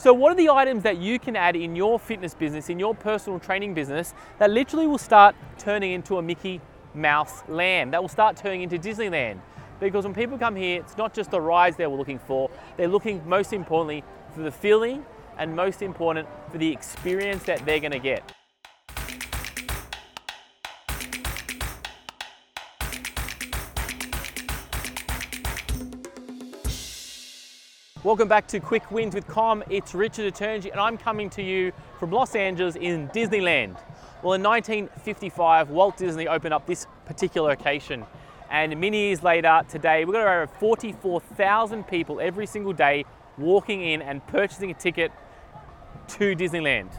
So, what are the items that you can add in your fitness business, in your personal training business, that literally will start turning into a Mickey Mouse land? That will start turning into Disneyland. Because when people come here, it's not just the rides they're looking for, they're looking most importantly for the feeling and most important for the experience that they're to get. Welcome back to Quick Wins with COM. It's Richard Etergi, and I'm coming to you from Los Angeles in Disneyland. Well, in 1955, Walt Disney opened up this particular location, and many years later, today, we've got over 44,000 people every single day walking in and purchasing a ticket to Disneyland.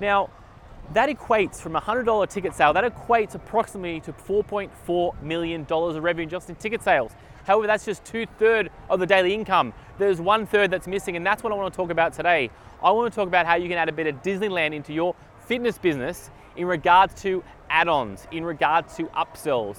Now, that equates from a $100 ticket sale, that equates approximately to $4.4 million of revenue just in ticket sales. However, that's just two thirds of the daily income. There's one third that's missing, and that's what I want to talk about today. I want to talk about how you can add a bit of Disneyland into your fitness business in regards to add ons, in regards to upsells,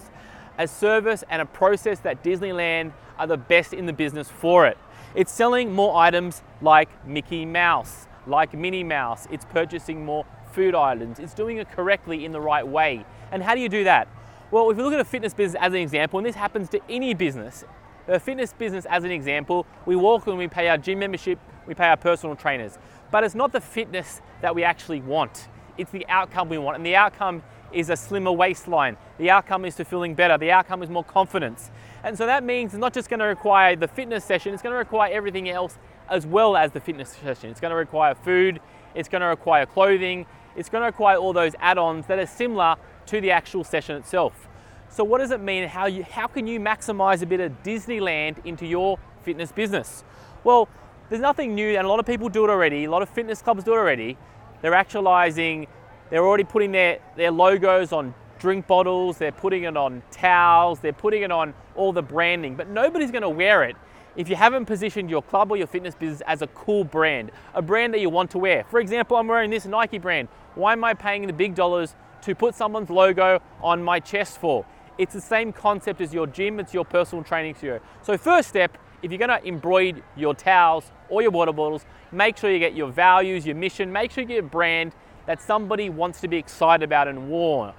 a service and a process that Disneyland are the best in the business for it. It's selling more items like Mickey Mouse, like Minnie Mouse, it's purchasing more food items, it's doing it correctly in the right way. And how do you do that? Well, if you look at a fitness business as an example, and this happens to any business, a fitness business as an example, we walk and we pay our gym membership, we pay our personal trainers. But it's not the fitness that we actually want. It's the outcome we want. And the outcome is a slimmer waistline. The outcome is to feeling better. The outcome is more confidence. And so that means it's not just going to require the fitness session, it's going to require everything else as well as the fitness session. It's going to require food, it's going to require clothing, it's going to require all those add ons that are similar to the actual session itself. So what does it mean? How, you, how can you maximize a bit of Disneyland into your fitness business? Well, there's nothing new and a lot of people do it already. A lot of fitness clubs do it already. They're actualizing, they're already putting their, their logos on drink bottles, they're putting it on towels, they're putting it on all the branding, but nobody's gonna wear it if you haven't positioned your club or your fitness business as a cool brand, a brand that you want to wear. For example, I'm wearing this Nike brand. Why am I paying the big dollars to put someone's logo on my chest for. It's the same concept as your gym, it's your personal training studio. So, first step, if you're gonna embroider your towels or your water bottles, make sure you get your values, your mission, make sure you get a brand that somebody wants to be excited about and worn.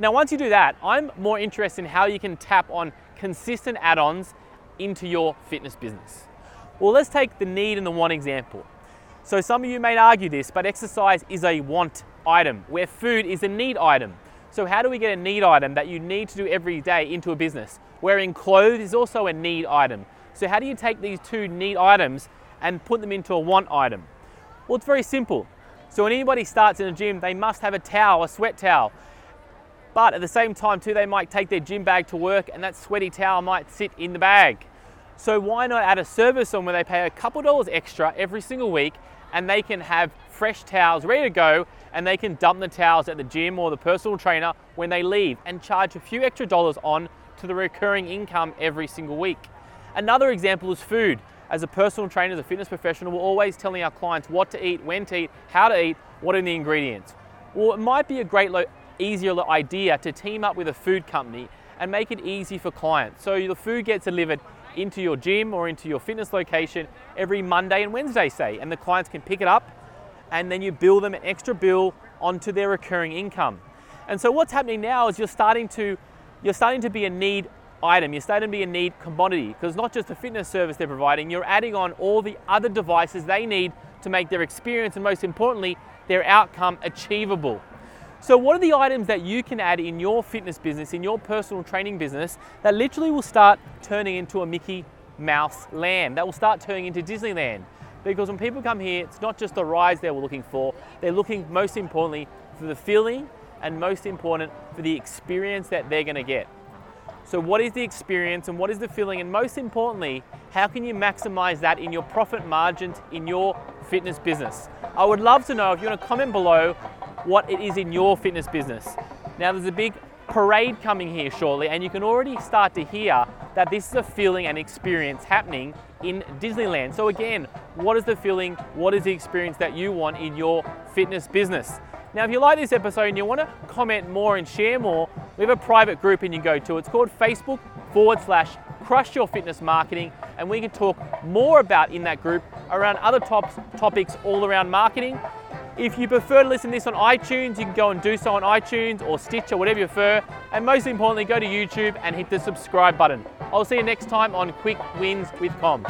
Now, once you do that, I'm more interested in how you can tap on consistent add ons into your fitness business. Well, let's take the need and the want example. So, some of you may argue this, but exercise is a want item, where food is a need item. So, how do we get a need item that you need to do every day into a business? Wearing clothes is also a need item. So, how do you take these two need items and put them into a want item? Well, it's very simple. So, when anybody starts in a gym, they must have a towel, a sweat towel. But at the same time, too, they might take their gym bag to work and that sweaty towel might sit in the bag. So, why not add a service on where they pay a couple dollars extra every single week and they can have fresh towels ready to go and they can dump the towels at the gym or the personal trainer when they leave and charge a few extra dollars on to the recurring income every single week. Another example is food. As a personal trainer, as a fitness professional, we're always telling our clients what to eat, when to eat, how to eat, what are the ingredients. Well, it might be a great, easier idea to team up with a food company and make it easy for clients. So the food gets delivered into your gym or into your fitness location every Monday and Wednesday, say, and the clients can pick it up and then you bill them an extra bill onto their recurring income. And so what's happening now is you're starting to you're starting to be a need item, you're starting to be a need commodity because not just the fitness service they're providing, you're adding on all the other devices they need to make their experience and most importantly, their outcome achievable. So, what are the items that you can add in your fitness business, in your personal training business, that literally will start turning into a Mickey Mouse land, that will start turning into Disneyland? Because when people come here, it's not just the rides they're looking for, they're looking most importantly for the feeling and most important for the experience that they're going to get. So, what is the experience and what is the feeling? And most importantly, how can you maximize that in your profit margins in your fitness business? I would love to know if you want to comment below what it is in your fitness business. Now, there's a big parade coming here shortly, and you can already start to hear that this is a feeling and experience happening in Disneyland. So, again, what is the feeling? What is the experience that you want in your fitness business? Now, if you like this episode and you want to comment more and share more, we have a private group and you go to. It's called Facebook forward slash Crush Your Fitness Marketing, and we can talk more about in that group around other top, topics all around marketing. If you prefer to listen to this on iTunes, you can go and do so on iTunes or Stitch or whatever you prefer. And most importantly, go to YouTube and hit the subscribe button. I'll see you next time on Quick Wins with COM.